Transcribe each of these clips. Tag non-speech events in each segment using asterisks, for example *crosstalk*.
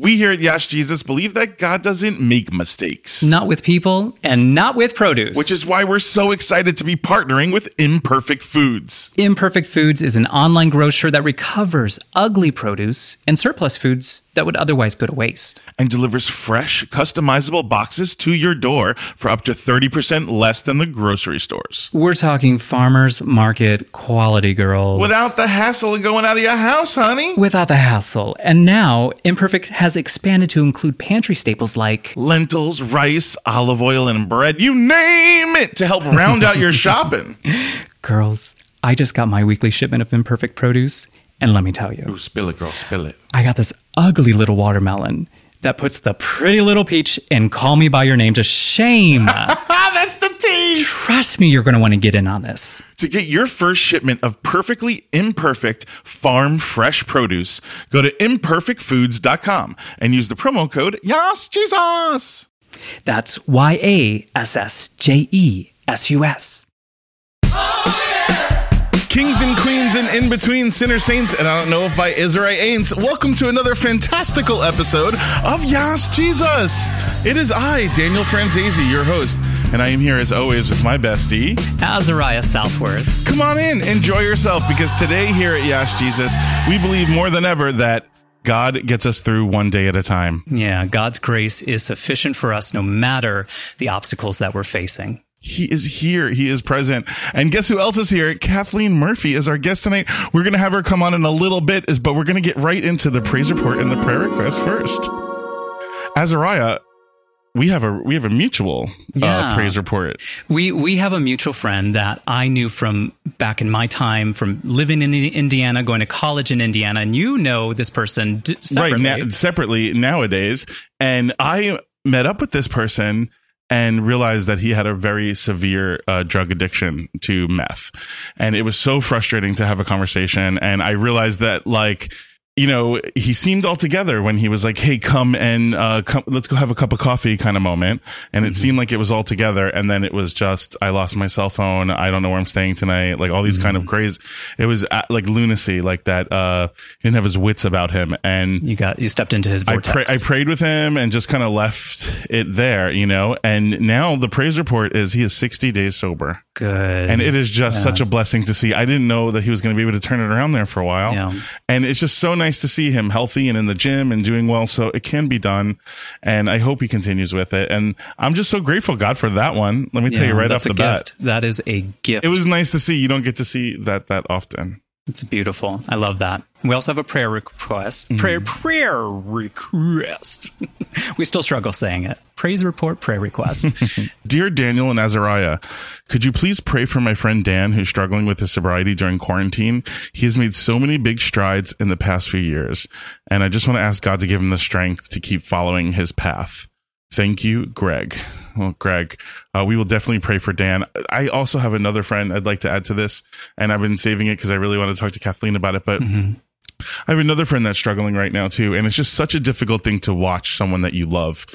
We here at Yas Jesus believe that God doesn't make mistakes. Not with people and not with produce. Which is why we're so excited to be partnering with Imperfect Foods. Imperfect Foods is an online grocer that recovers ugly produce and surplus foods that would otherwise go to waste. And delivers fresh, customizable boxes to your door for up to 30% less than the grocery stores. We're talking farmers market quality girls. Without the hassle of going out of your house, honey. Without the hassle. And now Imperfect has expanded to include pantry staples like lentils, rice, olive oil, and bread. You name it to help round out your *laughs* shopping. Girls, I just got my weekly shipment of imperfect produce, and let me tell you. Ooh, spill it, girl, spill it. I got this ugly little watermelon that puts the pretty little peach in call me by your name to shame. *laughs* Trust me, you're going to want to get in on this. To get your first shipment of perfectly imperfect farm fresh produce, go to imperfectfoods.com and use the promo code Yas Jesus. That's Y A S S J E S U S. Kings and queens and in between sinner saints, and I don't know if by Israel Aints. Welcome to another fantastical episode of Yas Jesus. It is I, Daniel Franzese, your host, and I am here as always with my bestie, Azariah Southworth. Come on in, enjoy yourself, because today here at Yas Jesus, we believe more than ever that God gets us through one day at a time. Yeah, God's grace is sufficient for us no matter the obstacles that we're facing. He is here. He is present. And guess who else is here? Kathleen Murphy is our guest tonight. We're going to have her come on in a little bit, but we're going to get right into the praise report and the prayer request first. Azariah, we have a we have a mutual yeah. uh, praise report. We we have a mutual friend that I knew from back in my time from living in Indiana, going to college in Indiana, and you know this person d- separately. right na- separately nowadays. And I met up with this person and realized that he had a very severe uh, drug addiction to meth. And it was so frustrating to have a conversation. And I realized that, like, you know, he seemed all together when he was like, "Hey, come and uh, come, let's go have a cup of coffee," kind of moment. And it mm-hmm. seemed like it was all together. And then it was just, I lost my cell phone. I don't know where I'm staying tonight. Like all these mm-hmm. kind of mm-hmm. crazy. It was uh, like lunacy, like that. Uh, he didn't have his wits about him. And you got you stepped into his vortex. I, pra- I prayed with him and just kind of left it there, you know. And now the praise report is he is 60 days sober. Good. And it is just yeah. such a blessing to see. I didn't know that he was going to be able to turn it around there for a while. Yeah. And it's just so nice to see him healthy and in the gym and doing well. So it can be done. And I hope he continues with it. And I'm just so grateful, God, for that one. Let me yeah, tell you right off the bat. That is a gift. It was nice to see. You don't get to see that that often. It's beautiful. I love that. We also have a prayer request. Mm. Prayer prayer request. *laughs* we still struggle saying it. Praise report prayer request. *laughs* Dear Daniel and Azariah, could you please pray for my friend Dan who's struggling with his sobriety during quarantine? He has made so many big strides in the past few years, and I just want to ask God to give him the strength to keep following his path. Thank you, Greg. Well, Greg, uh, we will definitely pray for Dan. I also have another friend I'd like to add to this, and I've been saving it because I really want to talk to Kathleen about it. But mm-hmm. I have another friend that's struggling right now too, and it's just such a difficult thing to watch someone that you love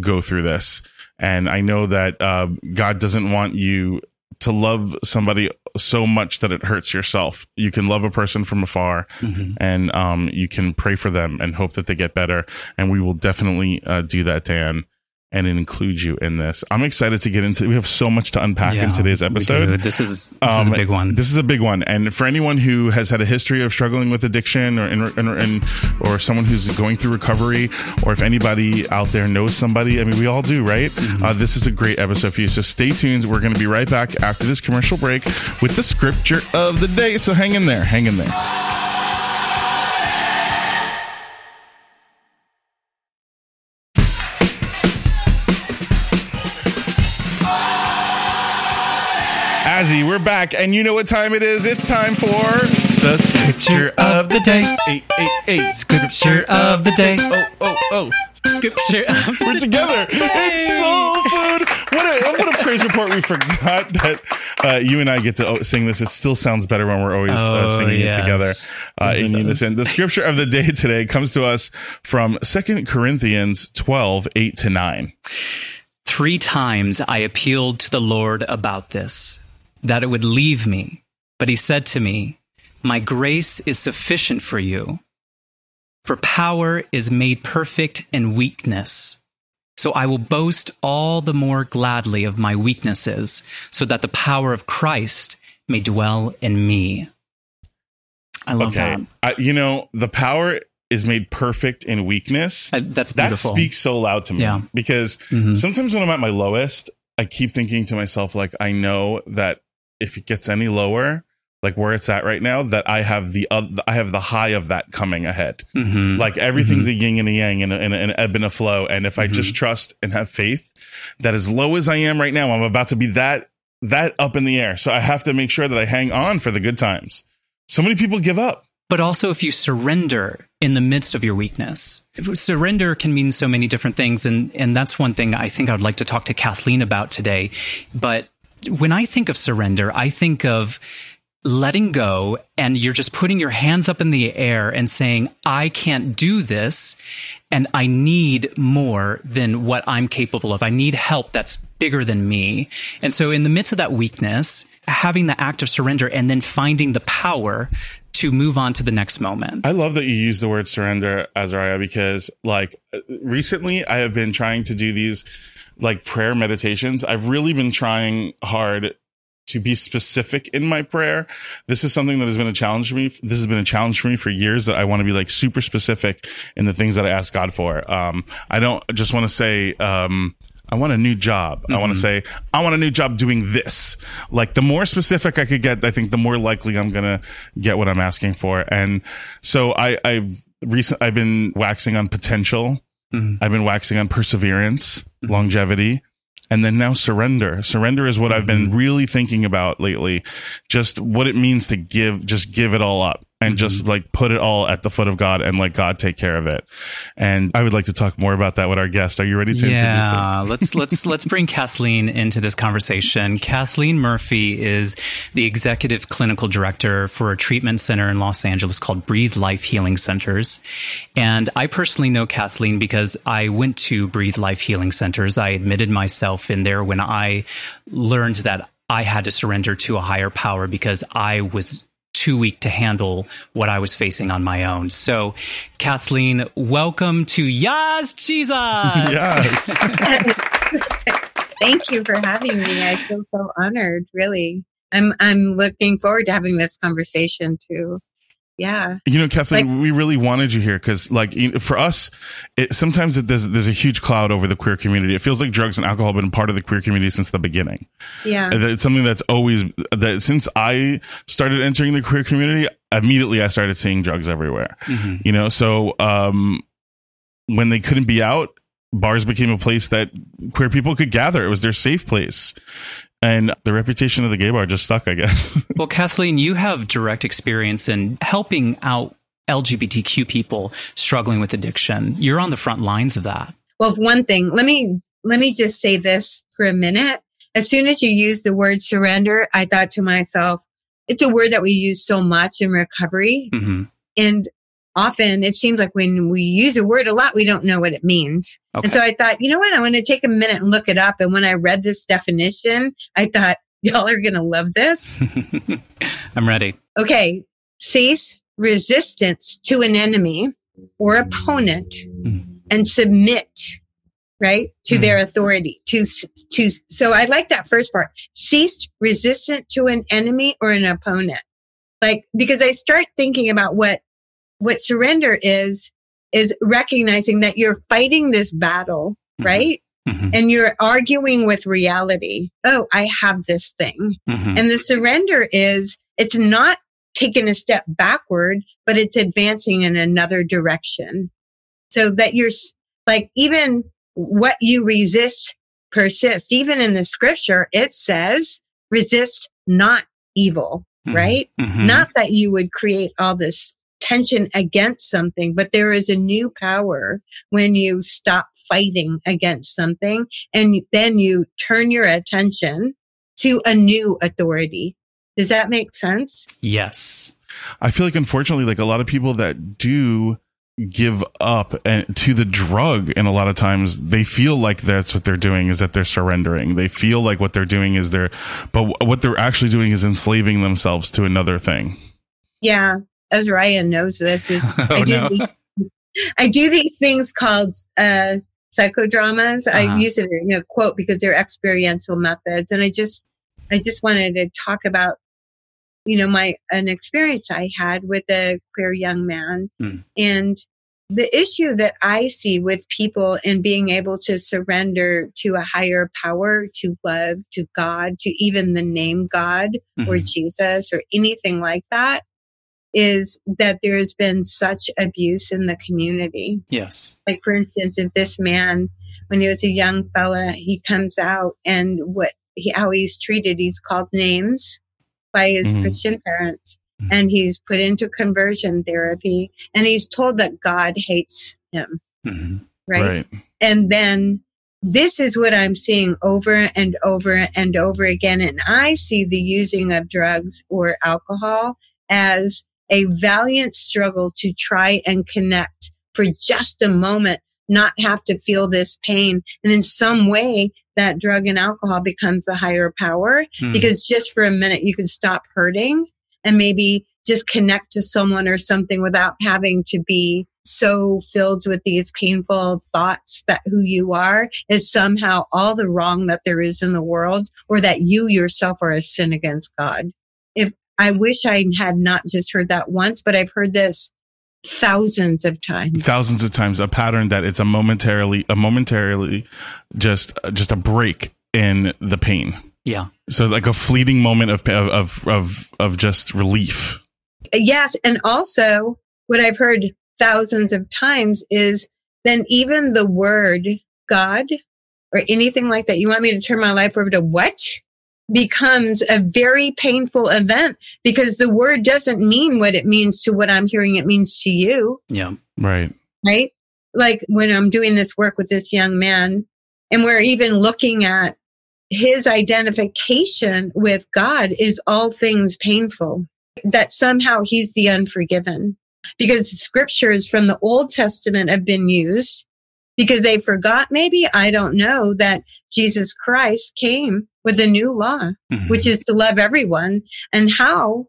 go through this. And I know that uh, God doesn't want you to love somebody so much that it hurts yourself. You can love a person from afar mm-hmm. and um, you can pray for them and hope that they get better. And we will definitely uh, do that, Dan and include you in this. I'm excited to get into. We have so much to unpack yeah, in today's episode. This is this um, is a um, big one. This is a big one, and for anyone who has had a history of struggling with addiction, or in, in, in, or someone who's going through recovery, or if anybody out there knows somebody, I mean, we all do, right? Mm-hmm. Uh, this is a great episode for you. So stay tuned. We're going to be right back after this commercial break with the scripture of the day. So hang in there, hang in there. We're back, and you know what time it is. It's time for the scripture of the day. Eight, eight, eight. Scripture of the day. Oh, oh, oh. Scripture. Of we're together. It's soul food. What a what a praise report. We forgot that uh, you and I get to sing this. It still sounds better when we're always uh, oh, singing yes. it together uh, in unison. The scripture of the day today comes to us from Second Corinthians 12, 8 to 9. Three times I appealed to the Lord about this that it would leave me. But he said to me, My grace is sufficient for you, For power is made perfect in weakness. So I will boast all the more gladly of my weaknesses, so that the power of Christ may dwell in me. I love okay. that. I, you know, the power is made perfect in weakness. Uh, that's that speaks so loud to me Yeah. because Mhm. sometimes when I'm at my lowest, I keep thinking to myself, like, I know that if it gets any lower, like where it's at right now, that I have the uh, I have the high of that coming ahead. Mhm. Like everything's a yin and a yang and, a, and a- an ebb and a flow. And if I Mm-hmm. just trust and have faith that as low as I am right now, I'm about to be that that up in the air. So I have to make sure that I hang on for the good times. So many people give up. but also if you surrender in the midst of your weakness. Surrender can mean so many different things, and, and that's one thing I think I'd like to talk to Kathleen about today. But when I think of surrender, I think of letting go and you're just putting your hands up in the air and saying, I can't do this and I need more than what I'm capable of. I need help that's bigger than me. And so in the midst of that weakness, having the act of surrender and then finding the power to move on to the next moment. I love that you use the word surrender, Azariah, because like recently I have been trying to do these like prayer meditations. I've really been trying hard to be specific in my prayer. This is something that has been a challenge for me. This has been a challenge for me for years that I want to be like super specific in the things that I ask God for. Um, I don't just want to say, um, I want a new job. I want to say, I want a new job doing this. Like the more specific I could get, I think the more likely I'm going to get what I'm asking for. And so I, I've recent, I've been waxing on potential. Mm. I've been waxing on perseverance, longevity, and then now surrender. Surrender is what I've been mm-hmm. really thinking about lately. Just what it means to give, just give it all up and just mm-hmm. like put it all at the foot of God and let God take care of it. And I would like to talk more about that with our guest. Are you ready to introduce? Yeah, *laughs* let's let's let's bring Kathleen into this conversation. Kathleen Murphy is the executive clinical director for a treatment center in Los Angeles called Breathe Life Healing Centers. And I personally know Kathleen because I went to Breathe Life Healing Centers. I admitted myself in there when I learned that I had to surrender to a higher power because I was too weak to handle what I was facing on my own. So, Kathleen, welcome to Yas Jesus. Yes. *laughs* Thank you for having me. I feel so honored, really. I'm I'm looking forward to having this conversation too. Yeah. You know, Kathleen, we really wanted you here because, like, for us, it, sometimes it, there's there's a huge cloud over the queer community. It feels like drugs and alcohol have been part of the queer community since the beginning. Yeah. It's something that's always that since I started entering the queer community, immediately I started seeing drugs everywhere. Mhm. You know, so um, when they couldn't be out, bars became a place that queer people could gather. It was their safe place. And the reputation of the gay bar just stuck, I guess. *laughs* Well, Kathleen, you have direct experience in helping out LGBTQ people struggling with addiction. You're on the front lines of that. Well, one thing, let me let me just say this for a minute. As soon as you use the word surrender, I thought to myself, it's a word that we use so much in recovery. hmm And often it seems like when we use a word a lot, we don't know what it means. Okay. And so I thought, you know what? I want to take a minute and look it up. And when I read this definition, I thought, *laughs* y'all are going to love this. *laughs* I'm ready. Okay. Cease resistance to an enemy or opponent Mm. and submit, right? To Mm. their authority. To, to, so I like that first part. Cease resistant to an enemy or an opponent. Like, because I start thinking about what, what surrender is, is recognizing that you're fighting this battle, Mhm. right? Mhm. And you're arguing with reality. Oh, I have this thing. Mhm. And the surrender is, it's not taking a step backward, but it's advancing in another direction. So that you're like, even what you resist persist. Even in the scripture, it says, resist not evil, Mhm. right? Mhm. Not that you would create all this tension against something, but there is a new power when you stop fighting against something and then you turn your attention to a new authority. Does that make sense? Yes. I feel like unfortunately, like a lot of people that do give up and to the drug and a lot of times they feel like that's what they're doing is that they're surrendering they feel like what they're doing is they're but what they're actually doing is enslaving themselves to another thing Yeah. Azariah knows this is *laughs* Oh, I did no. lead, I do these things called uh, psychodramas. I Uh-huh. use it in a quote because they're experiential methods, and I just I just wanted to talk about you know my an experience I had with a queer young man, Hmm. and the issue that I see with people in being able to surrender to a higher power, to love, to God, to even the name God or Mhm. Jesus or anything like that is that there has been such abuse in the community. Yes. Like, for instance, if this man, when he was a young fella, he comes out and what he, how he's treated, he's called names by his Mhm. Christian parents Mhm. and he's put into conversion therapy and he's told that God hates him, Mhm. right? And then this is what I'm seeing over and over and over again. And I see the using of drugs or alcohol as a valiant struggle to try and connect for just a moment, not have to feel this pain. And in some way, that drug and alcohol becomes the higher power Mhm. because just for a minute, you can stop hurting and maybe just connect to someone or something without having to be so filled with these painful thoughts that who you are is somehow all the wrong that there is in the world or that you yourself are a sin against God. If I wish I had not just heard that once, but I've heard this thousands of times. thousands of times a pattern that it's a momentarily a momentarily just just a break in the pain yeah. so like a fleeting moment of of of of just relief Yes. And also what I've heard thousands of times is then even the word God or anything like that, you want me to turn my life over to what? Becomes a very painful event because the word doesn't mean what it means to what I'm hearing it means to you, Yeah. right right? Like when I'm doing this work with this young man and we're even looking at his identification with God is all things painful, that somehow he's the unforgiven because scriptures from the Old Testament have been used because they forgot, maybe, I don't know, that Jesus Christ came with a new law, Mhm. which is to love everyone. And how,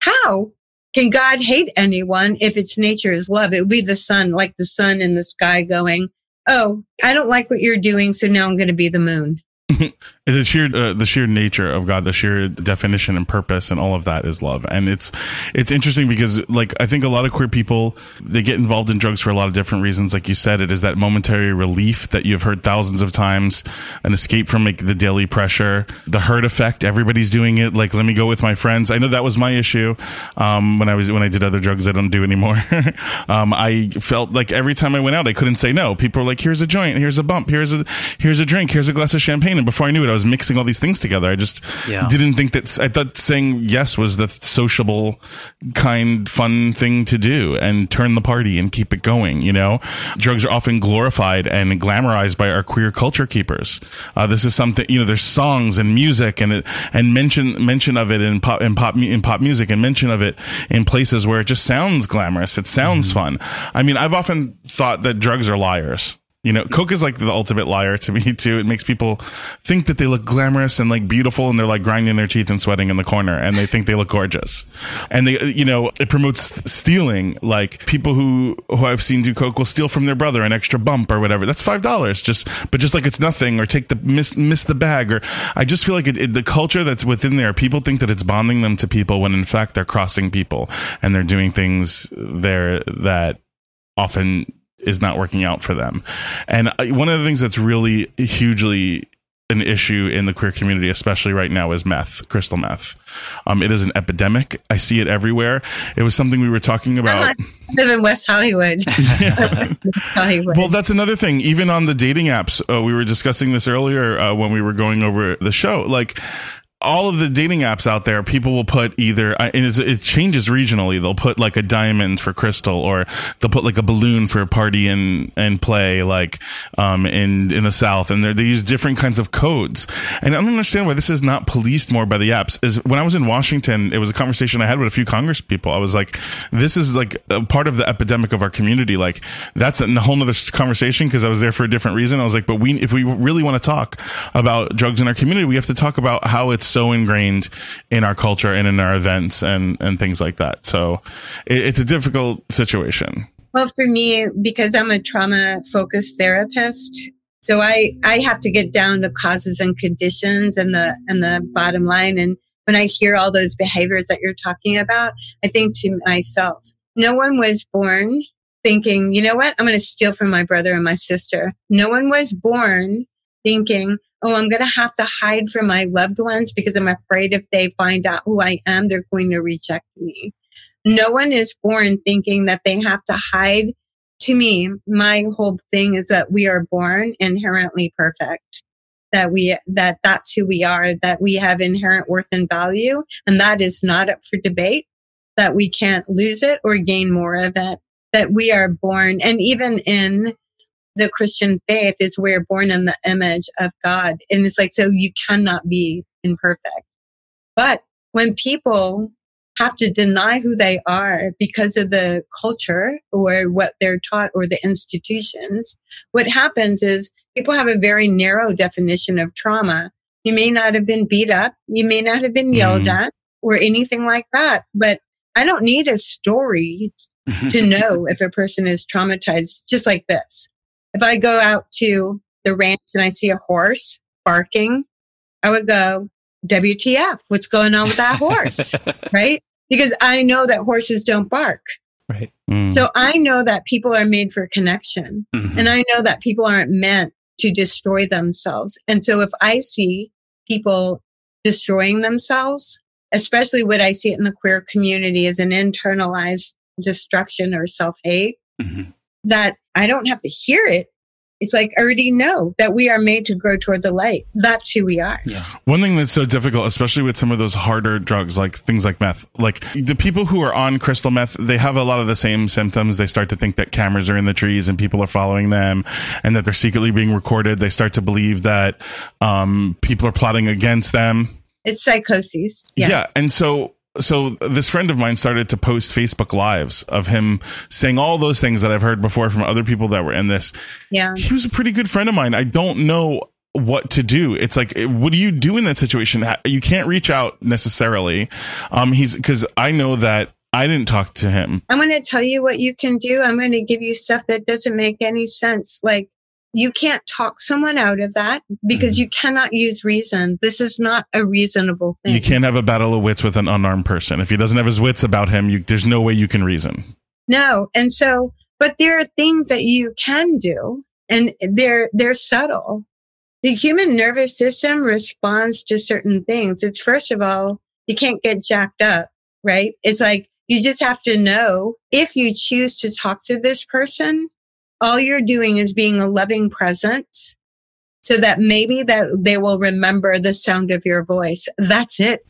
how can God hate anyone if its nature is love? It would be the sun, like the sun in the sky going, Oh, I don't like what you're doing. So now I'm going to be the moon. *laughs* the sheer uh, the sheer nature of God, the sheer definition and purpose and all of that is love. And it's it's interesting because like I think a lot of queer people they get involved in drugs for a lot of different reasons. Like you said, it is that momentary relief that you've heard thousands of times, an escape from like the daily pressure, the herd effect. Everybody's doing it. Like let me go with my friends. I know that was my issue um, when I was when I did other drugs. I don't do anymore. *laughs* um, I felt like every time I went out, I couldn't say no. People were like, "Here's a joint. Here's a bump. Here's a here's a drink. Here's a glass of champagne." And before I knew it, I was mixing all these things together. I just Yeah. didn't think that. I thought saying yes was the sociable, kind, fun thing to do, and turn the party and keep it going. You know, drugs are often glorified and glamorized by our queer culture keepers. Uh, this is something you know. There's songs and music and and mention mention of it in pop in pop in pop music and mention of it in places where it just sounds glamorous. It sounds fun. I mean, I've often thought that drugs are liars. You know, Coke is like the ultimate liar to *laughs* me too. It makes people think that they look glamorous and like beautiful and they're like grinding their teeth and sweating in the corner and they think they look gorgeous. And they, you know, it promotes stealing. Like people who, who I've seen do Coke will steal from their brother an extra bump or whatever. That's $5 just, but just like it's nothing or take the, miss, miss the bag or I just feel like it, it, the culture that's within there, people think that it's bonding them to people when in fact they're crossing people and they're doing things there that often is not working out for them. And one of the things that's really hugely an issue in the queer community, especially right now, is meth, crystal meth. Um, it is an epidemic. I see it everywhere. It was something we were talking about. I live in West Hollywood. *laughs* Hollywood. Well, that's another thing. Even on the dating apps, uh, we were discussing this earlier uh, when we were going over the show. Like all of the dating apps out there, people will put either, uh, and it changes regionally. They'll put like a diamond for crystal, or they'll put like a balloon for a party and and play, like um in in the south, and they they use different kinds of codes. And I don't understand why this is not policed more by the apps. Is when I was in Washington, it was a conversation I had with a few Congress people. I was like, this is like a part of the epidemic of our community. Like that's a whole nother conversation because I was there for a different reason. I was like, but we, if we really want to talk about drugs in our community, we have to talk about how it's so ingrained in our culture and in our events and, and things like that. So it, it's a difficult situation. Well, for me, because I'm a trauma focused therapist, so I, I have to get down to causes and conditions and the, and the bottom line. And when I hear all those behaviors that you're talking about, I think to myself, no one was born thinking, you know what? I'm going to steal from my brother and my sister. No one was born thinking, oh, I'm going to have to hide from my loved ones because I'm afraid if they find out who I am, they're going to reject me. No one is born thinking that they have to hide. To me, my whole thing is that we are born inherently perfect. That we, that that's who we are, that we have inherent worth and value. And that is not up for debate, that we can't lose it or gain more of it, that we are born. And even in the Christian faith is we're born in the image of God. And it's like, so you cannot be imperfect. But when people have to deny who they are because of the culture or what they're taught or the institutions, what happens is people have a very narrow definition of trauma. You may not have been beat up. You may not have been yelled mm. at or anything like that. But I don't need a story *laughs* to know if a person is traumatized, just like this. If I go out to the ranch and I see a horse barking, I would go, WTF, what's going on with that horse? *laughs* right? Because I know that horses don't bark. Right. Mm. So I know that people are made for connection mm-hmm. and I know that people aren't meant to destroy themselves. And so if I see people destroying themselves, especially what I see it in the queer community is an internalized destruction or self hate, mm-hmm. that I don't have to hear it. It's like I already know that we are made to grow toward the light. That's who we are. Yeah. One thing that's so difficult, especially with some of those harder drugs, like things like meth, like the people who are on crystal meth, they have a lot of the same symptoms. They start to think that cameras are in the trees and people are following them and that they're secretly being recorded. They start to believe that um, people are plotting against them. It's psychoses. Yeah. yeah. And so so this friend of mine started to post Facebook lives of him saying all those things that I've heard before from other people that were in this. Yeah. He was a pretty good friend of mine. I don't know what to do. It's like, what do you do in that situation? You can't reach out necessarily. Um, he's because I know that I didn't talk to him. I'm going to tell you what you can do. I'm going to give you stuff that doesn't make any sense. Like you can't talk someone out of that because mm-hmm. you cannot use reason. This is not a reasonable thing. You can't have a battle of wits with an unarmed person. If he doesn't have his wits about him, you, there's no way you can reason. No. And so, but there are things that you can do and they're, they're subtle. The human nervous system responds to certain things. It's first of all, you can't get jacked up, right? It's like you just have to know if you choose to talk to this person, all you're doing is being a loving presence so that maybe that they will remember the sound of your voice. That's it.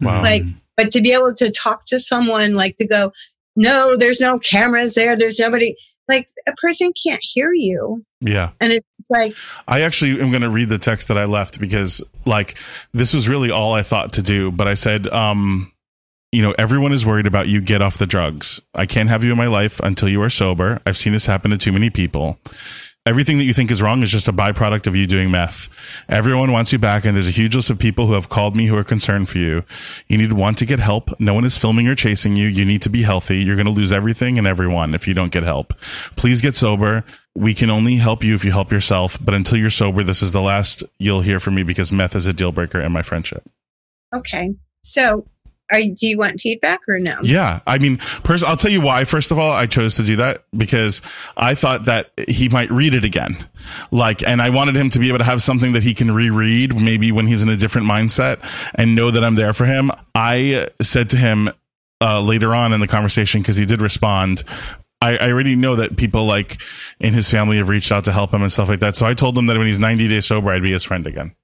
Wow. Like, but to be able to talk to someone, like to go, no, there's no cameras there. There's nobody. Like a person can't hear you. Yeah. And it's like I actually am going to read the text that I left because like this was really all I thought to do, but I said um you know, everyone is worried about you get off the drugs. I can't have you in my life until you are sober. I've seen this happen to too many people. Everything that you think is wrong is just a byproduct of you doing meth. Everyone wants you back, and there's a huge list of people who have called me who are concerned for you. You need to want to get help. No one is filming or chasing you. You need to be healthy. You're going to lose everything and everyone if you don't get help. Please get sober. We can only help you if you help yourself. But until you're sober, this is the last you'll hear from me because meth is a deal breaker in my friendship. Okay. So are, do you want feedback or no? Yeah. I mean, pers- I'll tell you why. First of all, I chose to do that because I thought that he might read it again. Like, and I wanted him to be able to have something that he can reread, maybe when he's in a different mindset and know that I'm there for him. I said to him, uh, later on in the conversation, because he did respond, I, I, already know that people like in his family have reached out to help him and stuff like that. So I told him that when he's 90 days sober, I'd be his friend again.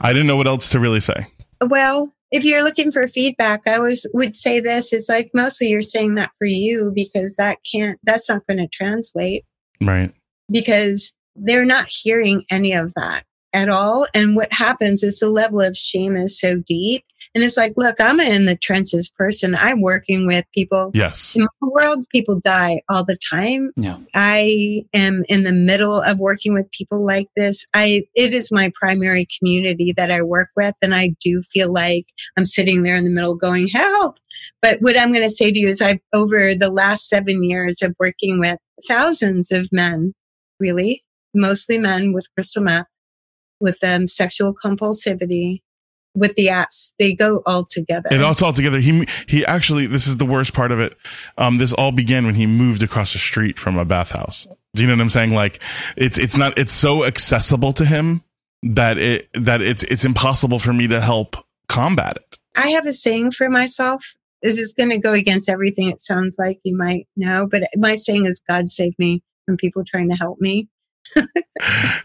I didn't know what else to really say. Well, if you're looking for feedback, I was would say this. It's like mostly you're saying that for you because that can't that's not going to translate. Right. Because they're not hearing any of that at all. And what happens is the level of shame is so deep and it's like, look, I'm in the trenches person. I'm working with people. Yes. In my world, people die all the time. Yeah. I am in the middle of working with people like this. I, it is my primary community that I work with. And I do feel like I'm sitting there in the middle going, help. But what I'm going to say to you is I've, over the last seven years of working with thousands of men, really, mostly men with crystal meth, with um, sexual compulsivity, with the apps. They go all together. It all, all together. He he actually this is the worst part of it. Um, this all began when he moved across the street from a bathhouse. Do you know what I'm saying? Like it's it's not it's so accessible to him that it that it's it's impossible for me to help combat it. I have a saying for myself. This is going to go against everything it sounds like you might know, but my saying is God save me from people trying to help me. *laughs*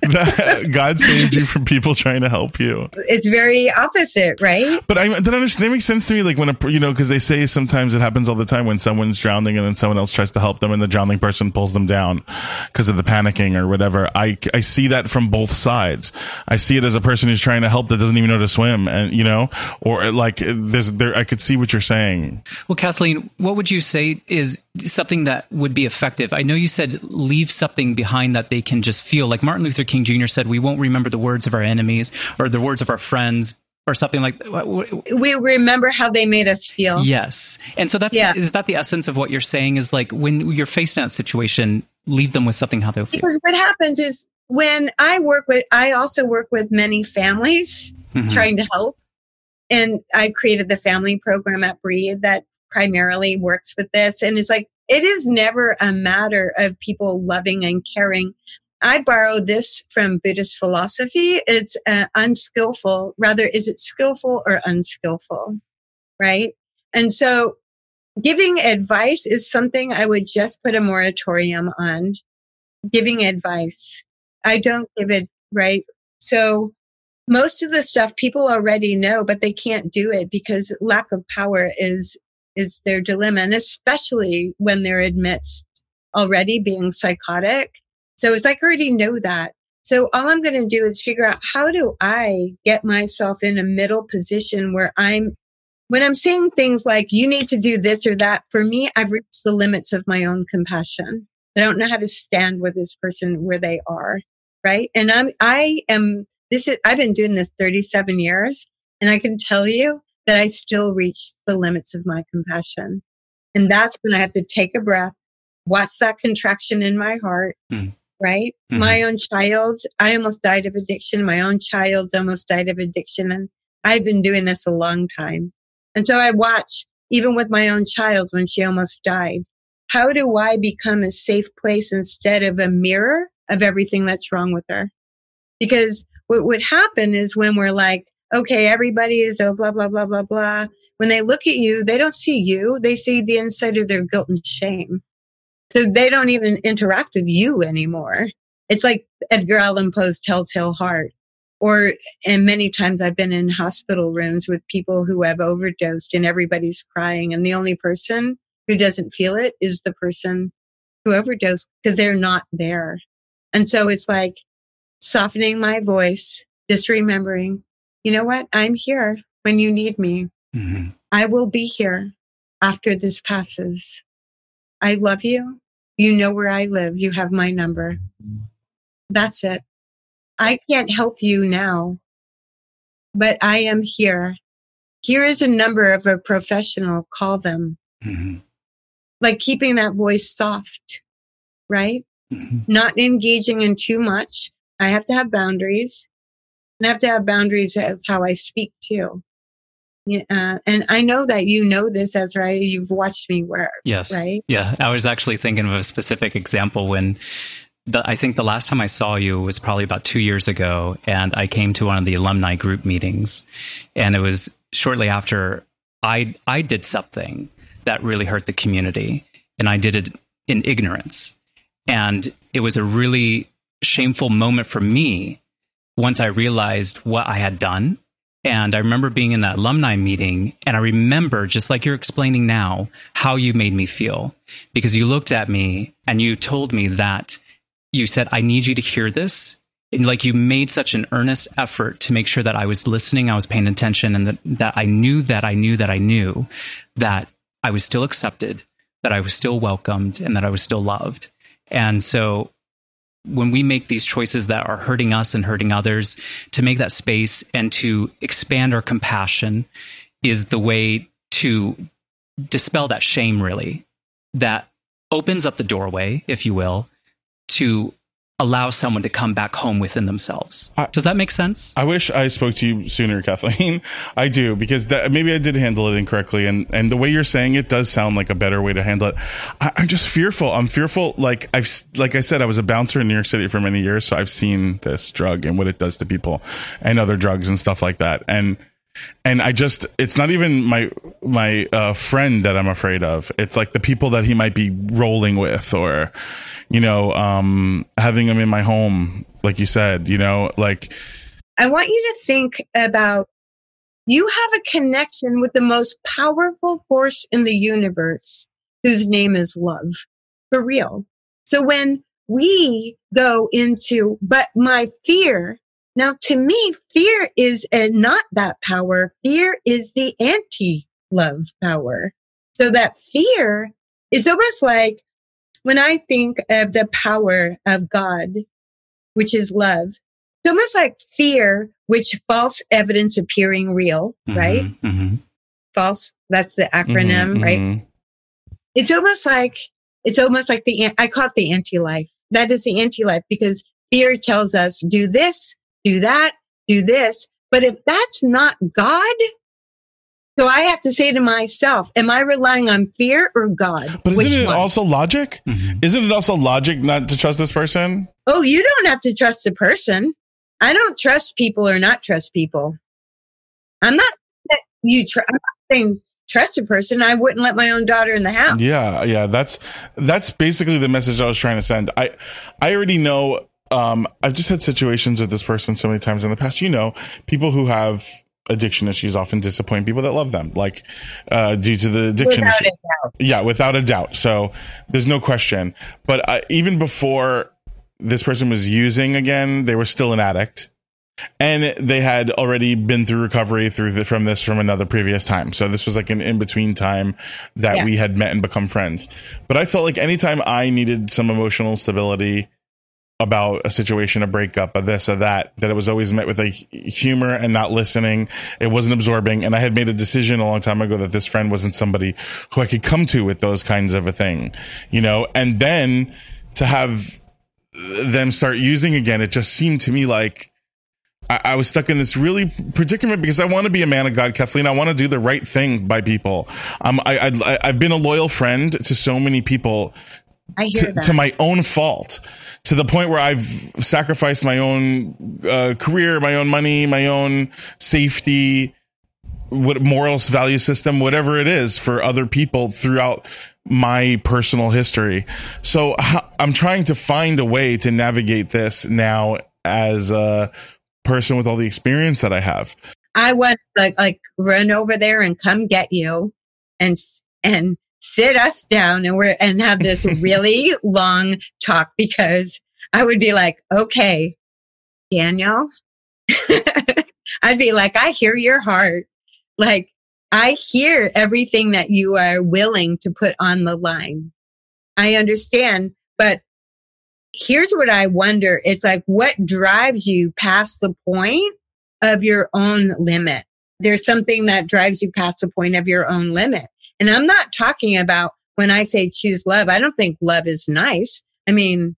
*laughs* God saved you from people trying to help you. It's very opposite, right? But I that understand. That makes sense to me. Like when a you know because they say sometimes it happens all the time when someone's drowning and then someone else tries to help them and the drowning person pulls them down because of the panicking or whatever. I I see that from both sides. I see it as a person who's trying to help that doesn't even know to swim, and you know, or uh, like uh, there's there. I could see what you're saying. Well, Kathleen, what would you say is something that would be effective? I know you said leave something behind that they can just feel. Like Martin Luther King Jr. said, we won't remember the words of our enemies or the words of our friends or something like that. We remember how they made us feel. Yes. And so that's, yeah. is that the essence of what you're saying is like when you're faced in that situation, leave them with something how they'll feel. Because what happens is when I work with, I also work with many families mm-hmm. trying to help. And I created the family program at Breathe that primarily works with this. And it's like, it is never a matter of people loving and caring. I borrow this from Buddhist philosophy. It's uh, unskillful. Rather, is it skillful or unskillful? Right. And so giving advice is something I would just put a moratorium on giving advice. I don't give it right. So most of the stuff people already know, but they can't do it because lack of power is is their dilemma, and especially when they're amidst already being psychotic. So it's like I already know that. So all I'm going to do is figure out how do I get myself in a middle position where I'm, when I'm saying things like, you need to do this or that, for me, I've reached the limits of my own compassion. I don't know how to stand with this person where they are. Right. And I'm, I am, this is, I've been doing this 37 years and I can tell you that I still reach the limits of my compassion. And that's when I have to take a breath, watch that contraction in my heart, mm. Right? Mm-hmm. My own child, I almost died of addiction. My own child almost died of addiction. And I've been doing this a long time. And so I watch, even with my own child when she almost died, how do I become a safe place instead of a mirror of everything that's wrong with her? Because what would happen is when we're like, okay, everybody is oh, blah, blah, blah, blah, blah. When they look at you, they don't see you. They see the inside of their guilt and shame. So they don't even interact with you anymore. It's like Edgar Allan Poe's Telltale Heart. Or, and many times I've been in hospital rooms with people who have overdosed and everybody's crying. And the only person who doesn't feel it is the person who overdosed because they're not there. And so it's like softening my voice, just remembering you know what? I'm here when you need me. Mm-hmm. I will be here after this passes. I love you. You know where I live. You have my number. That's it. I can't help you now, but I am here. Here is a number of a professional. Call them. Mm-hmm. Like keeping that voice soft, right? Mm-hmm. Not engaging in too much. I have to have boundaries and I have to have boundaries of how I speak too. Yeah, uh, and I know that you know this, Ezra. You've watched me work. Yes. Right. Yeah. I was actually thinking of a specific example when the, I think the last time I saw you was probably about two years ago, and I came to one of the alumni group meetings, and it was shortly after I I did something that really hurt the community, and I did it in ignorance, and it was a really shameful moment for me once I realized what I had done. And I remember being in that alumni meeting, and I remember, just like you're explaining now, how you made me feel. Because you looked at me and you told me that you said, I need you to hear this. And like you made such an earnest effort to make sure that I was listening, I was paying attention, and that, that I knew that I knew that I knew that I was still accepted, that I was still welcomed, and that I was still loved. And so when we make these choices that are hurting us and hurting others, to make that space and to expand our compassion is the way to dispel that shame, really, that opens up the doorway, if you will, to allow someone to come back home within themselves. I- Does that make sense? I wish I spoke to you sooner, Kathleen. *laughs* I do because that, maybe I did handle it incorrectly, and and the way you're saying it does sound like a better way to handle it. I, I'm just fearful. I'm fearful. Like I've like I said, I was a bouncer in New York City for many years, so I've seen this drug and what it does to people, and other drugs and stuff like that, and. And I just, it's not even my, my, uh, friend that I'm afraid of. It's like the people that he might be rolling with or, you know, um, having them in my home, like you said, you know, like, I want you to think about you have a connection with the most powerful force in the universe whose name is love for real. So when we go into, but my fear, now to me, fear is uh, not that power. Fear is the anti love power. So that fear is almost like when I think of the power of God, which is love, it's almost like fear, which false evidence appearing real, right? Mhm, mhm. False. That's the acronym, Mhm, right? It's almost like, it's almost like the, I call it the anti-life. That is the anti-life because fear tells us do this, do that, do this. But if that's not God, so I have to say to myself, am I relying on fear or God? But isn't it one? also logic? Mhm. Isn't it also logic not to trust this person? Oh, you don't have to trust the person. I don't trust people or not trust people. I'm not you tr- I'm not saying trust a person. I wouldn't let my own daughter in the house. Yeah, yeah. That's that's basically the message I was trying to send. I I already know. Um, I've just had situations with this person so many times in the past. You know, people who have addiction issues often disappoint people that love them, like uh, due to the addiction Without issue. a doubt. Yeah, without a doubt. So there's no question. But uh, even before this person was using again, they were still an addict. And they had already been through recovery through the, from this from another previous time. So this was like an in between time that we had met and become friends. But I felt like anytime I needed some emotional stability about a situation, a breakup, a this, or that, that it was always met with a humor and not listening. It wasn't absorbing. And I had made a decision a long time ago that this friend wasn't somebody who I could come to with those kinds of a thing, you know, and then to have them start using again, it just seemed to me like, I, was stuck in this really predicament because I want to be a man of God, Kathleen. I want to do the right thing by people. Um, I, I, I've been a loyal friend to so many people I hear to, that. to my own fault to the point where I've sacrificed my own uh, career, my own money, my own safety, what morals, value system, whatever it is for other people throughout my personal history. So I'm trying to find a way to navigate this now as a person with all the experience that I have. I want like like run over there and come get you and and sit us down and we're and have this *laughs* really long talk because I would be like, okay, Daniel. *laughs* I'd be like, I hear your heart. Like I hear everything that you are willing to put on the line. I understand, but here's what I wonder. It's like, what drives you past the point of your own limit? There's something that drives you past the point of your own limit. And I'm not talking about when I say choose love. I don't think love is nice. I mean,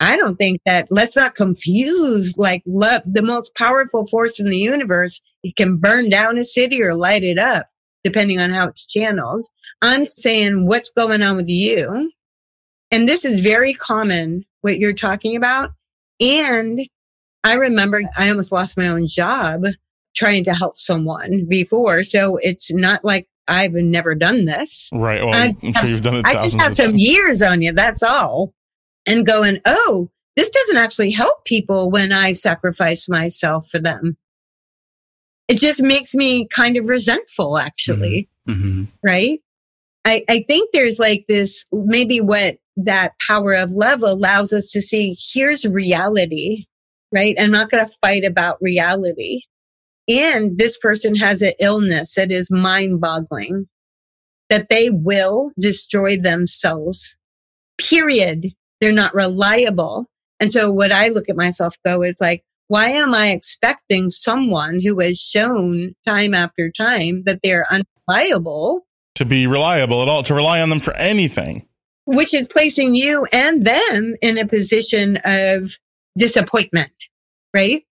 I don't think that let's not confuse like love, the most powerful force in the universe. It can burn down a city or light it up, depending on how it's channeled. I'm saying what's going on with you. And this is very common, what you're talking about. And I remember I almost lost my own job trying to help someone before. So it's not like I've never done this. Right. Well, I I'm sure you've done it I just have some times. years on you. That's all. And going, oh, this doesn't actually help people when I sacrifice myself for them. It just makes me kind of resentful, actually Mhm. right? I, I think there's like this, maybe what that power of love allows us to see here's reality, right? I'm not going to fight about reality. And this person has an illness that is mind boggling, that they will destroy themselves, period. They're not reliable. And so what I look at myself though is like, why am I expecting someone who has shown time after time that they're unreliable to be reliable at all, to rely on them for anything. which is placing you and them in a position of disappointment, right?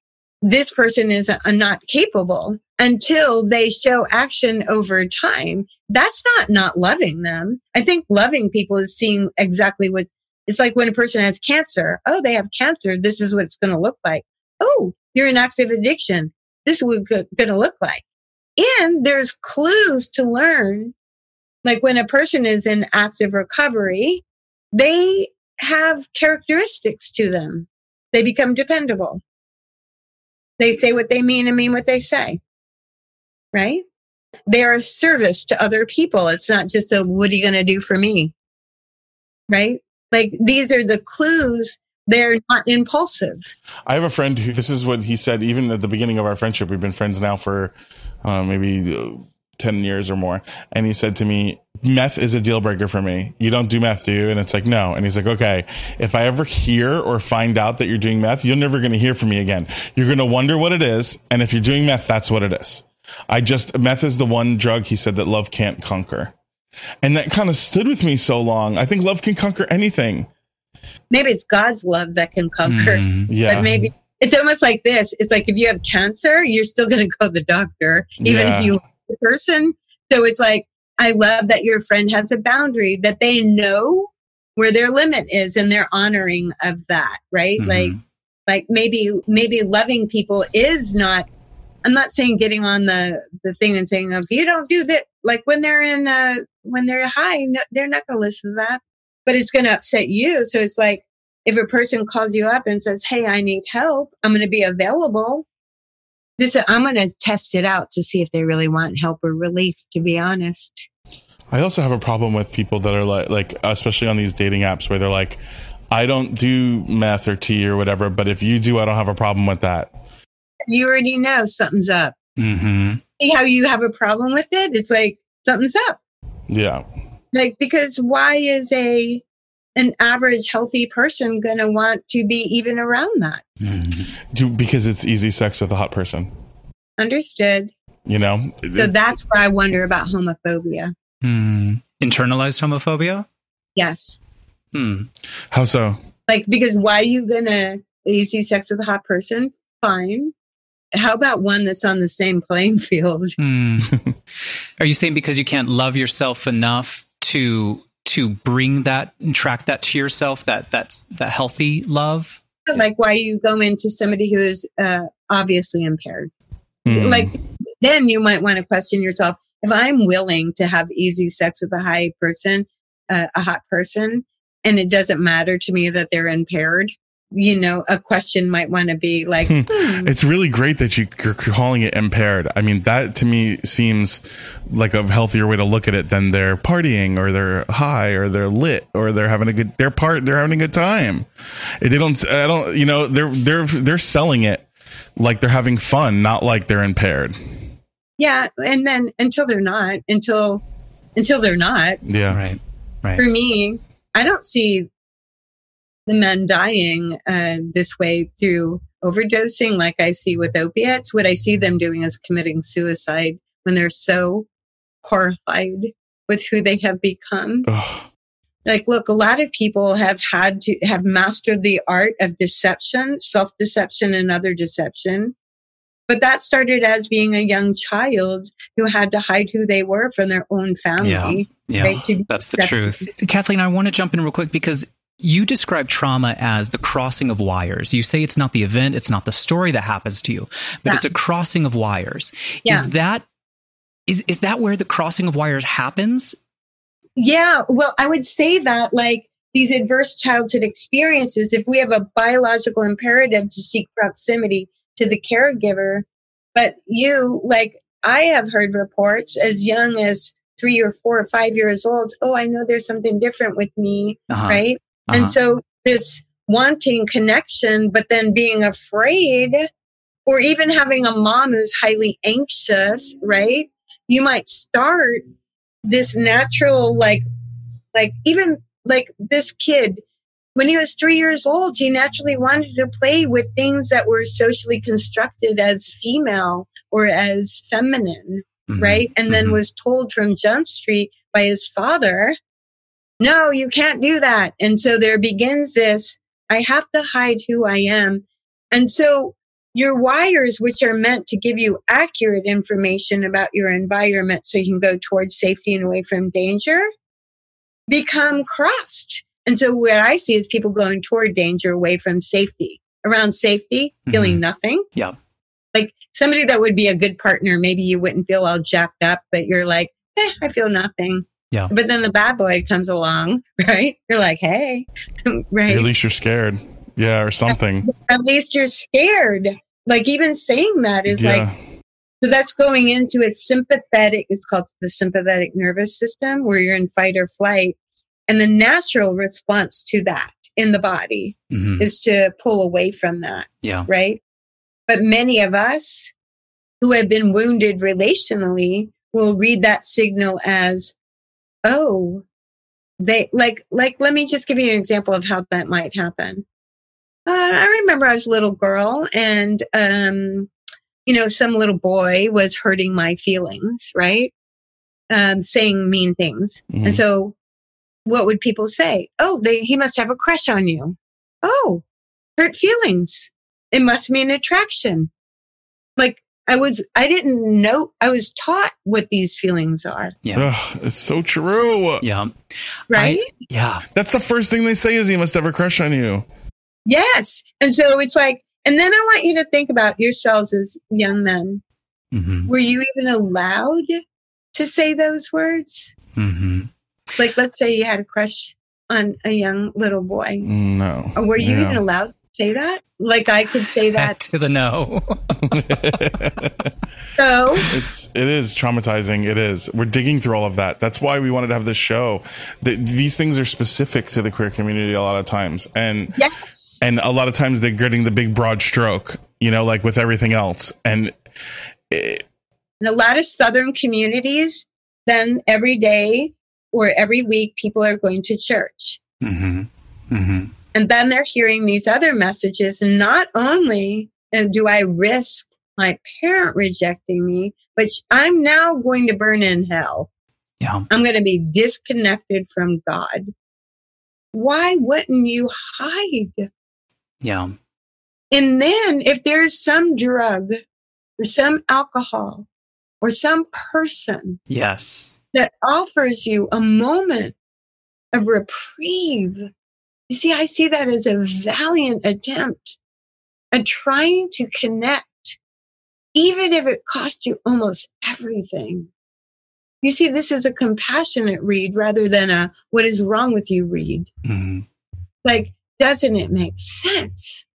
This person is uh, not capable until they show action over time. That's not not loving them. I think loving people is seeing exactly what it's like when a person has cancer. Oh, they have cancer. This is what it's going to look like. Oh, you're in active addiction. This is what it's going to look like. And there's clues to learn. Like when a person is in active recovery, they have characteristics to them. They become dependable. They say what they mean and mean what they say. Right? They are of service to other people. It's not just a, what are you going to do for me? Right? Like these are the clues. They're not impulsive. I have a friend who, this is what he said, even at the beginning of our friendship. We've been friends now for uh, maybe uh, 10 years or more. And he said to me, meth is a deal breaker for me. You don't do meth, do you? And it's like, no. And he's like, okay, if I ever hear or find out that you're doing meth, you're never going to hear from me again. You're going to wonder what it is. And if you're doing meth, that's what it is. I just, meth is the one drug he said that love can't conquer. And that kind of stood with me so long. I think love can conquer anything. Maybe it's God's love that can conquer. Mm, yeah. But maybe it's almost like this. It's like if you have cancer, you're still going to go to the doctor, even Yeah. if you love the person. So it's like, I love that your friend has a boundary that they know where their limit is and they're honoring of that, right? Mhm. Like, like maybe, maybe loving people is not, I'm not saying getting on the, the thing and saying, if you don't do that, like when they're in, uh, when they're high, no, they're not going to listen to that, but it's going to upset you. So it's like, if a person calls you up and says, Hey, I need help, I'm going to be available. This, I'm going to test it out to see if they really want help or relief, to be honest. I also have a problem with people that are like, like, especially on these dating apps where they're like, I don't do meth or tea or whatever, but if you do, I don't have a problem with that. You already know something's up. hmm See how you have a problem with it? It's like something's up. Yeah. Like, because why is a, an average healthy person going to want to be even around that? Do, because it's easy sex with a hot person, Understood. you know? So that's where I wonder about homophobia. Hmm. Internalized homophobia? Yes. Hmm. How so? Like, because why are you gonna easy sex with a hot person? Fine. How about one that's on the same playing *laughs* field? Hmm. Are you saying because you can't love yourself enough to to bring that and track that to yourself that that's that healthy love? Like, why you go into somebody who is uh, obviously impaired? Hmm. Like, then you might want to question yourself. If I'm willing to have easy sex with a high person, uh, a hot person, and it doesn't matter to me that they're impaired, you know, a question might want to be like, Hmm. hmm, It's really great that you- you're calling it impaired. I mean, that to me seems like a healthier way to look at it than they're partying or they're high or they're lit or they're having a good, they're part, they're having a good time. They don't, I don't, you know, they're, they're, they're selling it like they're having fun, not like they're impaired. yeah. And then until they're not, until, until they're not, Yeah. Right. Right. for me, I don't see the men dying uh, this way through overdosing like I see with opiates. What I see them doing is committing suicide when they're so horrified with who they have become. Ugh. Like, look, a lot of people have had to have mastered the art of deception, self deception, and other deception. But that started as being a young child who had to hide who they were from their own family. Yeah. Right, to be That's the truth. Kathleen, I want to jump in real quick because you describe trauma as the crossing of wires. You say it's not the event, it's not the story that happens to you, but Yeah. it's a crossing of wires. Yeah. Is that is is that where the crossing of wires happens? Yeah, well, I would say that like these adverse childhood experiences, if we have a biological imperative to seek proximity to the caregiver, but you, like, I have heard reports as young as three or four or five years old. Oh, I know there's something different with me, Uh-huh. right? Uh-huh. And so this wanting connection, but then being afraid, or even having a mom who's highly anxious, right? You might start this natural, like, like even like this kid, when he was three years old, he naturally wanted to play with things that were socially constructed as female or as feminine Mhm. right? And then Mhm. was told from Jump Street by his father no, you can't do that. And so there begins this, I have to hide who I am. And so your wires, which are meant to give you accurate information about your environment so you can go towards safety and away from danger, become crossed. And so what I see is people going toward danger away from safety. Around safety, feeling Mhm. nothing. Yeah. Like somebody that would be a good partner, maybe you wouldn't feel all jacked up, but you're like, eh, I feel nothing. Yeah. But then the bad boy comes along, *laughs* right? You're like, hey, *laughs* right? At least you're scared. Yeah, or something. At least you're scared. Like even saying that is yeah. like, so that's going into a sympathetic, it's called the sympathetic nervous system where you're in fight or flight. And the natural response to that in the body Mhm. is to pull away from that, Yeah. right? But many of us who have been wounded relationally will read that signal as, oh, they like, like, let me just give you an example of how that might happen. Uh, I remember I was a little girl and, um, you know, some little boy was hurting my feelings, right? Um, saying mean things. Mhm. And so what would people say? Oh, they, he must have a crush on you. Oh, hurt feelings. It must mean attraction. Like I was, I didn't know, I was taught what these feelings are, Yeah. Ugh, it's so true. Yeah. right? Yeah. That's the first thing they say is he must have a crush on you. yes. And so it's like, and then I want you to think about yourselves as young men. hmm Were you even allowed to say those words? hmm Like, let's say you had a crush on a young little boy. No. Or were you Yeah. even allowed to say that? Like, I could say Back that. *laughs* to the no. *laughs* So, it's it is traumatizing. It is. We're digging through all of that. That's why we wanted to have this show. The, these things are specific to the queer community a lot of times, and yes. and a lot of times they're getting the big broad stroke. You know, like with everything else, and it, In a lot of Southern communities, then every day or every week, people are going to church. hmm hmm And then they're hearing these other messages. And not only uh, do I risk my parent rejecting me, but I'm now going to burn in hell. Yeah. I'm going to be disconnected from God. Why wouldn't you hide? Yeah. And then if there's some drug or some alcohol or some person Yes. that offers you a moment of reprieve, you see, I see that as a valiant attempt at trying to connect, even if it cost you almost everything. You see, this is a compassionate read rather than a what is wrong with you read. hmm Like, doesn't it make sense?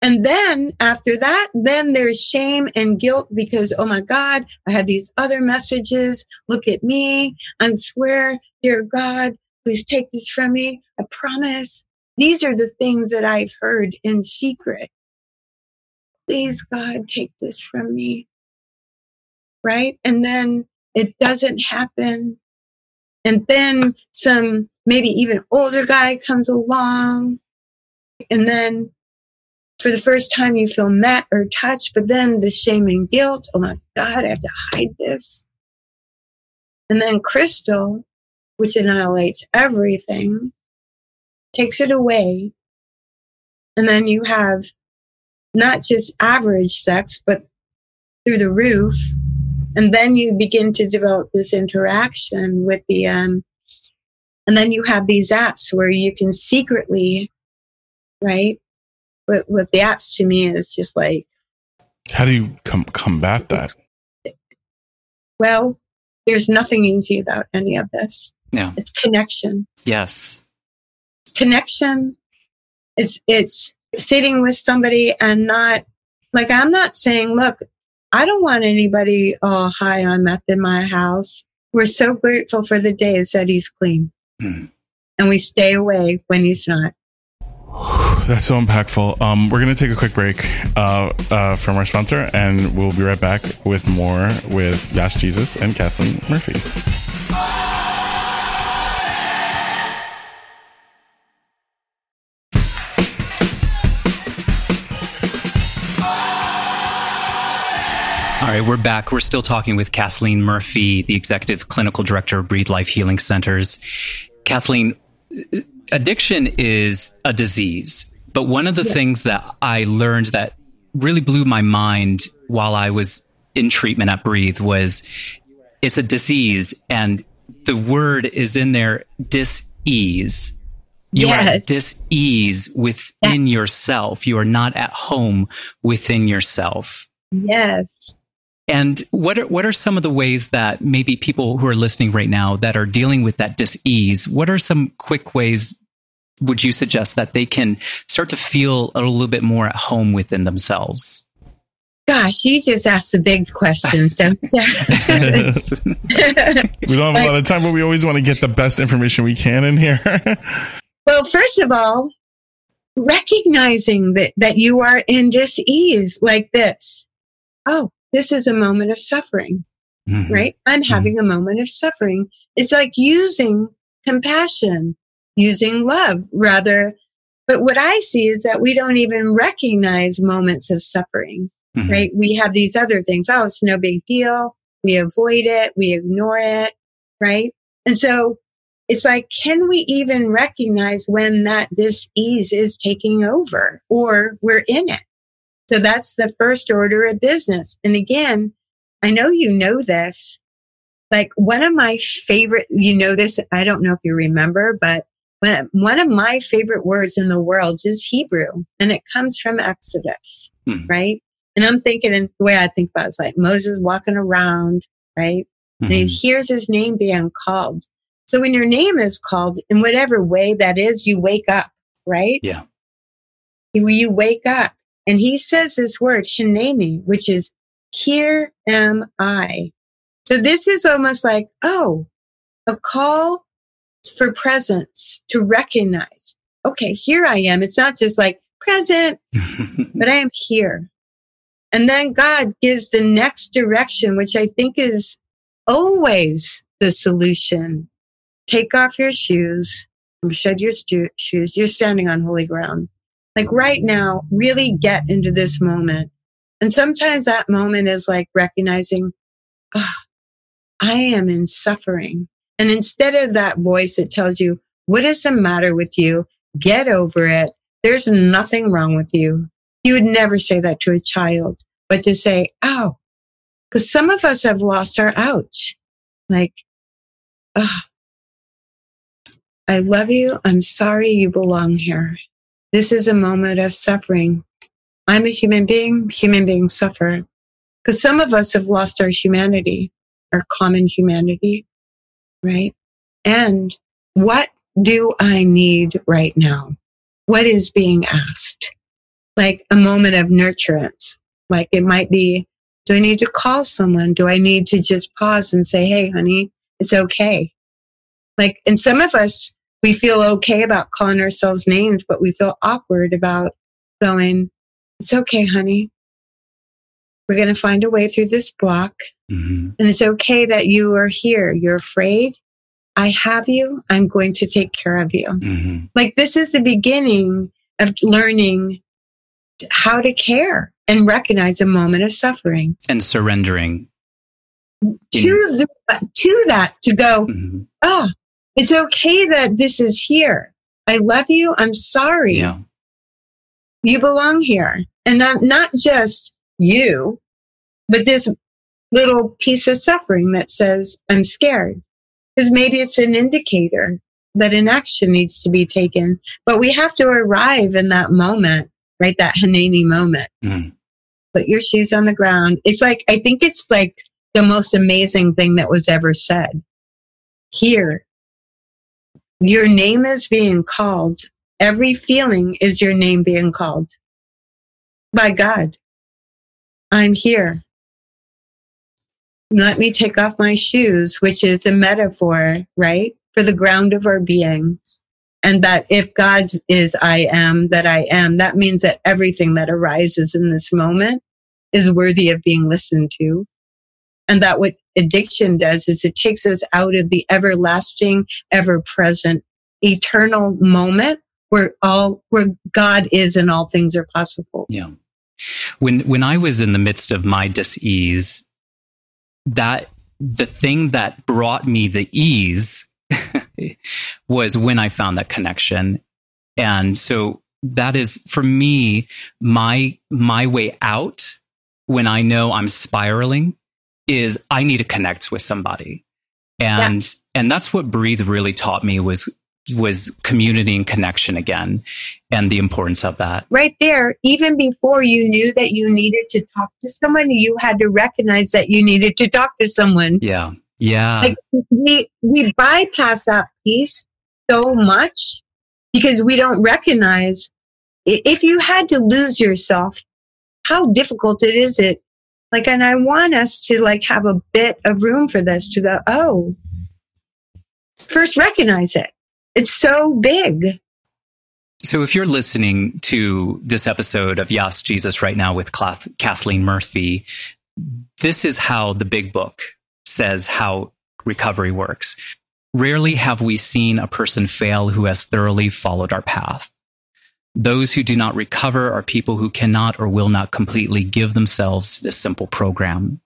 And then after that, then there's shame and guilt because, oh my God, I have these other messages. Look at me. I swear, dear God, please take this from me. I promise. These are the things that I've heard in secret. Please, God, take this from me. Right. And then it doesn't happen. And then some maybe even older guy comes along. And then for the first time you feel met or touched, but then the shame and guilt. Oh my God, I have to hide this. And then Crystal, which annihilates everything, takes it away. And then you have not just average sex, but through the roof. And then you begin to develop this interaction with the, um, and then you have these apps where you can secretly, right? But with the apps to me is just like, how do you com- combat that? well, there's nothing easy about any of this. Yeah. It's connection. Yes. It's connection. It's, it's sitting with somebody and not like, I'm not saying, look, I don't want anybody all high on meth in my house. We're so grateful for the days that he's clean Mhm. and we stay away when he's not. That's so impactful. Um, we're gonna take a quick break uh, uh, from our sponsor, and we'll be right back with more with Yas Jesus and Kathleen Murphy. All right, we're back. We're still talking with Kathleen Murphy, the executive clinical director of Breathe Life Healing Centers. Kathleen, addiction is a disease. But one of the yeah. things that I learned that really blew my mind while I was in treatment at Breathe was it's a disease and the word is in there dis-ease. You yes. are at dis-ease within yeah. yourself. You are not at home within yourself. Yes. And what are what are some of the ways that maybe people who are listening right now that are dealing with that dis-ease, what are some quick ways would you suggest that they can start to feel a little bit more at home within themselves? Gosh, you just asked the big questions, don't you? *laughs* *laughs* we don't have a lot of time, but we always want to get the best information we can in here. *laughs* well, first of all, recognizing that, that you are in dis-ease like this. Oh, this is a moment of suffering, mm-hmm. right? I'm mm-hmm. having a moment of suffering. It's like using compassion, using love rather. But what I see is that we don't even recognize moments of suffering, mm-hmm. right? We have these other things. Oh, it's no big deal. We avoid it. We ignore it, right? And so it's like, can we even recognize when that dis-ease is taking over or we're in it? So that's the first order of business. And again, I know you know this. Like one of my favorite, you know this, I don't know if you remember, but one of my favorite words in the world is Hebrew and it comes from Exodus, hmm. right? And I'm thinking, and the way I think about it is like Moses walking around, right? Mm-hmm. And he mm-hmm. hears his name being called. So when your name is called in whatever way that is, you wake up, right? Yeah. You, you wake up and he says this word, Hineni, which is here am I. So this is almost like, oh, a call for presence to recognize, okay, here I am. It's not just like present, *laughs* but I am here. And then God gives the next direction, which I think is always the solution. Take off your shoes, shed your stu- shoes. You're standing on holy ground like right now, really get into this moment. And sometimes that moment is like recognizing, oh, I am in suffering. And instead of that voice that tells you, what is the matter with you? Get over it. There's nothing wrong with you. You would never say that to a child, but to say, oh, because some of us have lost our ouch. Like, oh, I love you. I'm sorry you belong here. This is a moment of suffering. I'm a human being. Human beings suffer. Because some of us have lost our humanity, our common humanity, right? And what do I need right now? What is being asked? Like a moment of nurturance. Like it might be, do I need to call someone? Do I need to just pause and say, Hey, honey, it's okay. Like, and some of us we feel okay about calling ourselves names, but we feel awkward about going, it's okay, honey. We're going to find a way through this block. Mm-hmm. And it's okay that you are here. You're afraid. I have you. I'm going to take care of you. Mm-hmm. Like this is the beginning of learning how to care and recognize a moment of suffering and surrendering to the, to that to go, mm-hmm. oh, it's okay that this is here. I love you. I'm sorry. Yeah. You belong here. And not, not just you, but this little piece of suffering that says, I'm scared. Because maybe it's an indicator that an action needs to be taken. But we have to arrive in that moment, right? That Hineni moment. Mm. Put your shoes on the ground. It's like, I think it's like the most amazing thing that was ever said. Here, your name is being called. Every feeling is your name being called by God. I'm here. Let me take off my shoes, which is a metaphor, right? For the ground of our being. And that if God is I am, that I am, that means that everything that arises in this moment is worthy of being listened to. And that what addiction does is it takes us out of the everlasting, ever present, eternal moment where all, where God is and all things are possible. Yeah. When, when I was in the midst of my dis-ease, that the thing that brought me the ease *laughs* was when I found that connection. And so that is for me, my, my way out when I know I'm spiraling is I need to connect with somebody. And, yeah. and that's what breathe really taught me was was community and connection again and the importance of that. Right there, even before you knew that you needed to talk to someone, you had to recognize that you needed to talk to someone. Yeah. Yeah. Like we, we bypass that piece so much because we don't recognize if you had to lose yourself, how difficult it is it like, and I want us to like have a bit of room for this to go, oh, first recognize it. It's so big. So, if you're listening to this episode of Yes, Jesus right now with Kathleen Murphy, this is how the big book says how recovery works. Rarely have we seen a person fail who has thoroughly followed our path. Those who do not recover are people who cannot or will not completely give themselves to this simple program.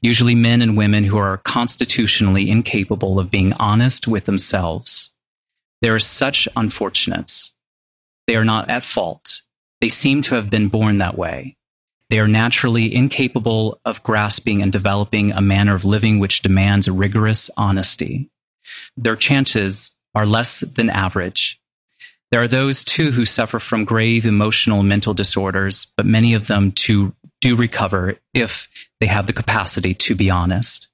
Usually men and women who are constitutionally incapable of being honest with themselves. There are such unfortunates. They are not at fault. They seem to have been born that way. They are naturally incapable of grasping and developing a manner of living which demands rigorous honesty. Their chances are less than average. There are those too who suffer from grave emotional and mental disorders, but many of them too do recover if they have the capacity to be honest.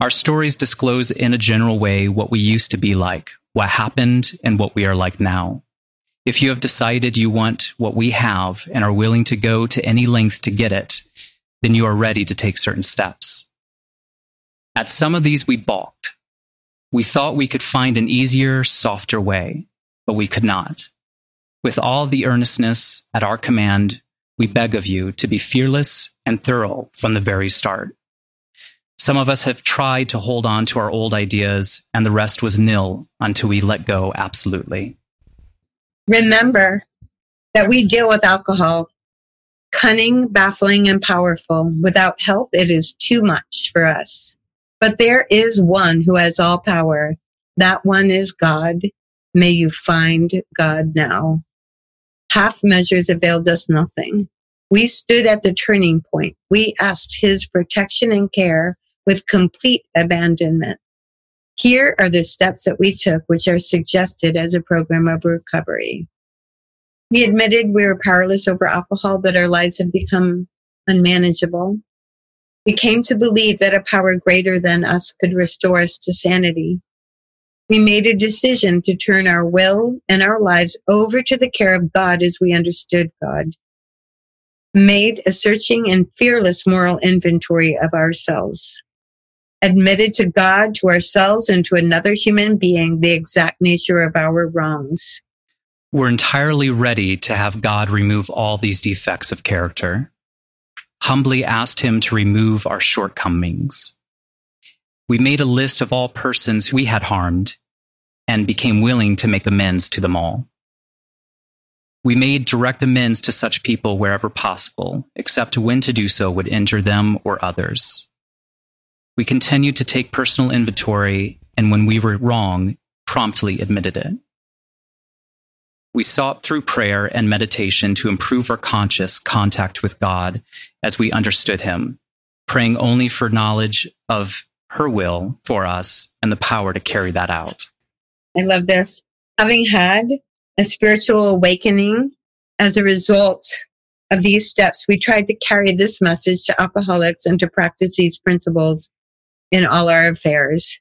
Our stories disclose in a general way what we used to be like, what happened, and what we are like now. If you have decided you want what we have and are willing to go to any lengths to get it, then you are ready to take certain steps. At some of these, we balked. We thought we could find an easier, softer way, but we could not. With all the earnestness at our command, we beg of you to be fearless and thorough from the very start. Some of us have tried to hold on to our old ideas, and the rest was nil until we let go absolutely remember that we deal with alcohol cunning, baffling, and powerful. Without help, it is too much for us. But there is one who has all power. That one is God. May you find God now. Half measures availed us nothing. We stood at the turning point. We asked his protection and care with complete abandonment. Here are the steps that we took, which are suggested as a program of recovery. We admitted we were powerless over alcohol, that our lives had become unmanageable. We came to believe that a power greater than us could restore us to sanity. We made a decision to turn our will and our lives over to the care of God as we understood God. Made a searching and fearless moral inventory of ourselves admitted to God, to ourselves, and to another human being the exact nature of our wrongs. We're entirely ready to have God remove all these defects of character. Humbly asked Him to remove our shortcomings. We made a list of all persons we had harmed and became willing to make amends to them all. We made direct amends to such people wherever possible, except when to do so would injure them or others. We continued to take personal inventory, and when we were wrong, promptly admitted it. We sought through prayer and meditation to improve our conscious contact with God as we understood Him, praying only for knowledge of her will for us and the power to carry that out. I love this. Having had a spiritual awakening as a result of these steps, we tried to carry this message to alcoholics and to practice these principles in all our affairs.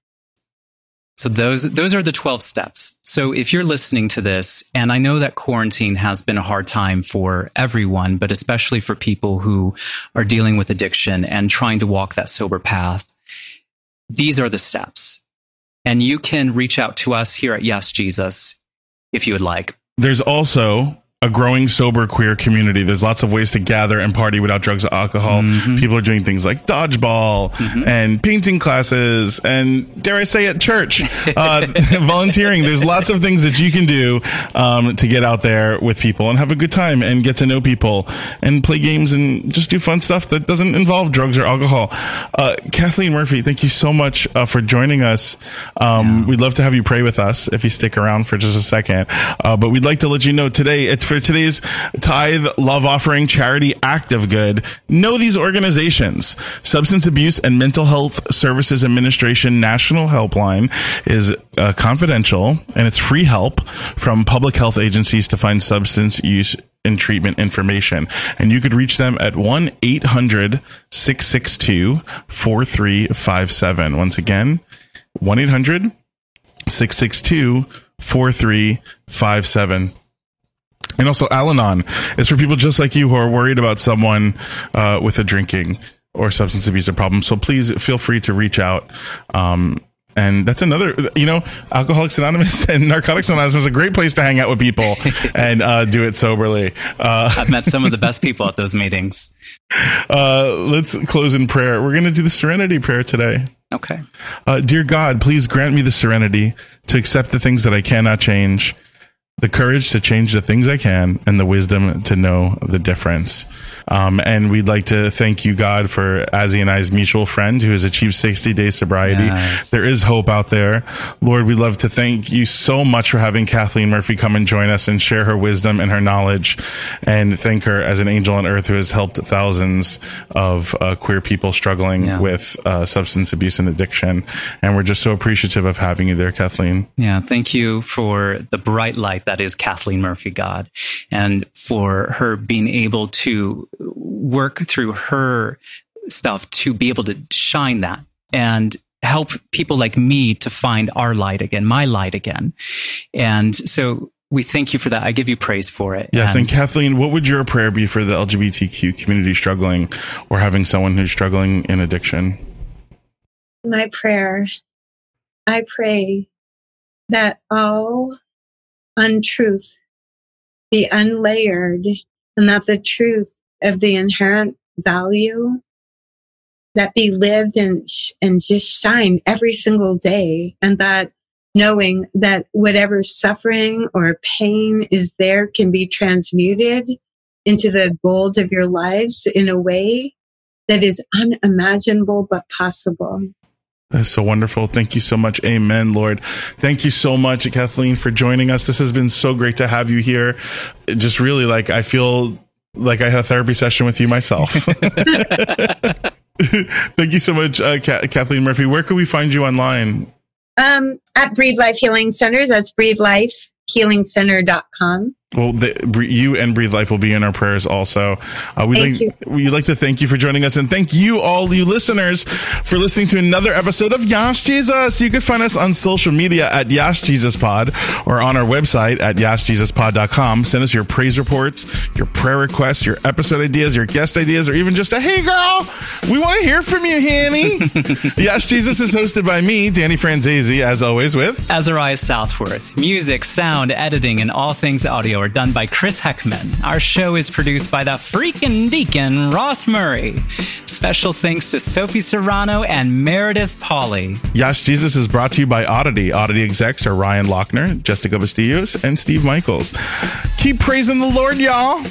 So those those are the 12 steps. So if you're listening to this and I know that quarantine has been a hard time for everyone, but especially for people who are dealing with addiction and trying to walk that sober path, these are the steps. And you can reach out to us here at Yas Jesus if you would like. There's also a growing sober queer community. There's lots of ways to gather and party without drugs or alcohol. Mm-hmm. People are doing things like dodgeball and painting classes and dare I say at church, *laughs* uh, *laughs* volunteering. There's lots of things that you can do um, to get out there with people and have a good time and get to know people and play games and just do fun stuff that doesn't involve drugs or alcohol. Uh, Kathleen Murphy, thank you so much uh, for joining us. Um, We'd love to have you pray with us if you stick around for just a second. Uh, but we'd like to let you know today, it's for today's tithe love offering charity act of good. Know these organizations. Substance Abuse and Mental Health Services Administration National Helpline is uh, confidential and it's free help from public health agencies to find substance use and treatment information. And you could reach them at 1 800 662 4357. Once again, 1 800 662 4357. And also, Al Anon is for people just like you who are worried about someone uh, with a drinking or substance abuse problem. So please feel free to reach out. Um, and that's another, you know, Alcoholics Anonymous *laughs* and Narcotics Anonymous is a great place to hang out with people *laughs* and uh, do it soberly. Uh, I've met some of the *laughs* best people at those meetings. uh, let's close in prayer. We're going to do the Serenity Prayer today. Okay. Uh, dear God, please grant me the serenity to accept the things that I cannot change, the courage to change the things I can, and the wisdom to know the difference. Um, and we'd like to thank you, God, for Azzy and I's mutual friend who has achieved 60 days sobriety. Yes. There is hope out there. Lord, we'd love to thank you so much for having Kathleen Murphy come and join us and share her wisdom and her knowledge and thank her as an angel on earth who has helped thousands of uh, queer people struggling Yeah. with uh, substance abuse and addiction. And we're just so appreciative of having you there, Kathleen. Yeah, thank you for the bright light that is Kathleen Murphy God and for her being able to work through her stuff to be able to shine that and help people like me to find our light again, my light again. And so we thank you for that. I give you praise for it. Yes, and, Kathleen, what would your prayer be for the LGBTQ community struggling or having someone who's struggling in addiction? my prayer, I pray that all untruth be unlayered and that the truth of the inherent value that be lived and, and just shine every single day and that knowing that whatever suffering or pain is there can be transmuted into the gold of your lives in a way that is unimaginable but possible. That's so wonderful. Thank you so much. Amen, Lord. Thank you so much, Kathleen, for joining us. This has been so great to have you here. It just really like, I feel like I had a therapy session with you myself. *laughs* *laughs* Thank you so much, uh, Ka- Kathleen Murphy. Where can we find you online? Um, at Breathe Life Healing Centers, that's breathelifehealingcenter.com. Well, the, you and Breathe Life will be in our prayers also. Uh, we Thank like, we'd like to thank you for joining us and thank you all you listeners for listening to another episode of Yas Jesus. You can find us on social media at Yas Jesus Pod or on our website at yasjesuspod.com. Send us your praise reports, your prayer requests, your episode ideas, your guest ideas, or even just a, hey girl, we want to hear from you, Hanny. *laughs* Yas Jesus is hosted by me, Danny Franzese, as always with Azariah Southworth. Music, sound, editing, and all things audio are done by Chris Heckman. Our show is produced by the freaking deacon, Ross Murray. Special thanks to Sophie Serrano and Meredith Polly. Yas Jesus is brought to you by Oddity. Oddity execs are Ryan Lochner, Jessica Bastillos, and Steve Michaels. Keep praising the Lord, y'all.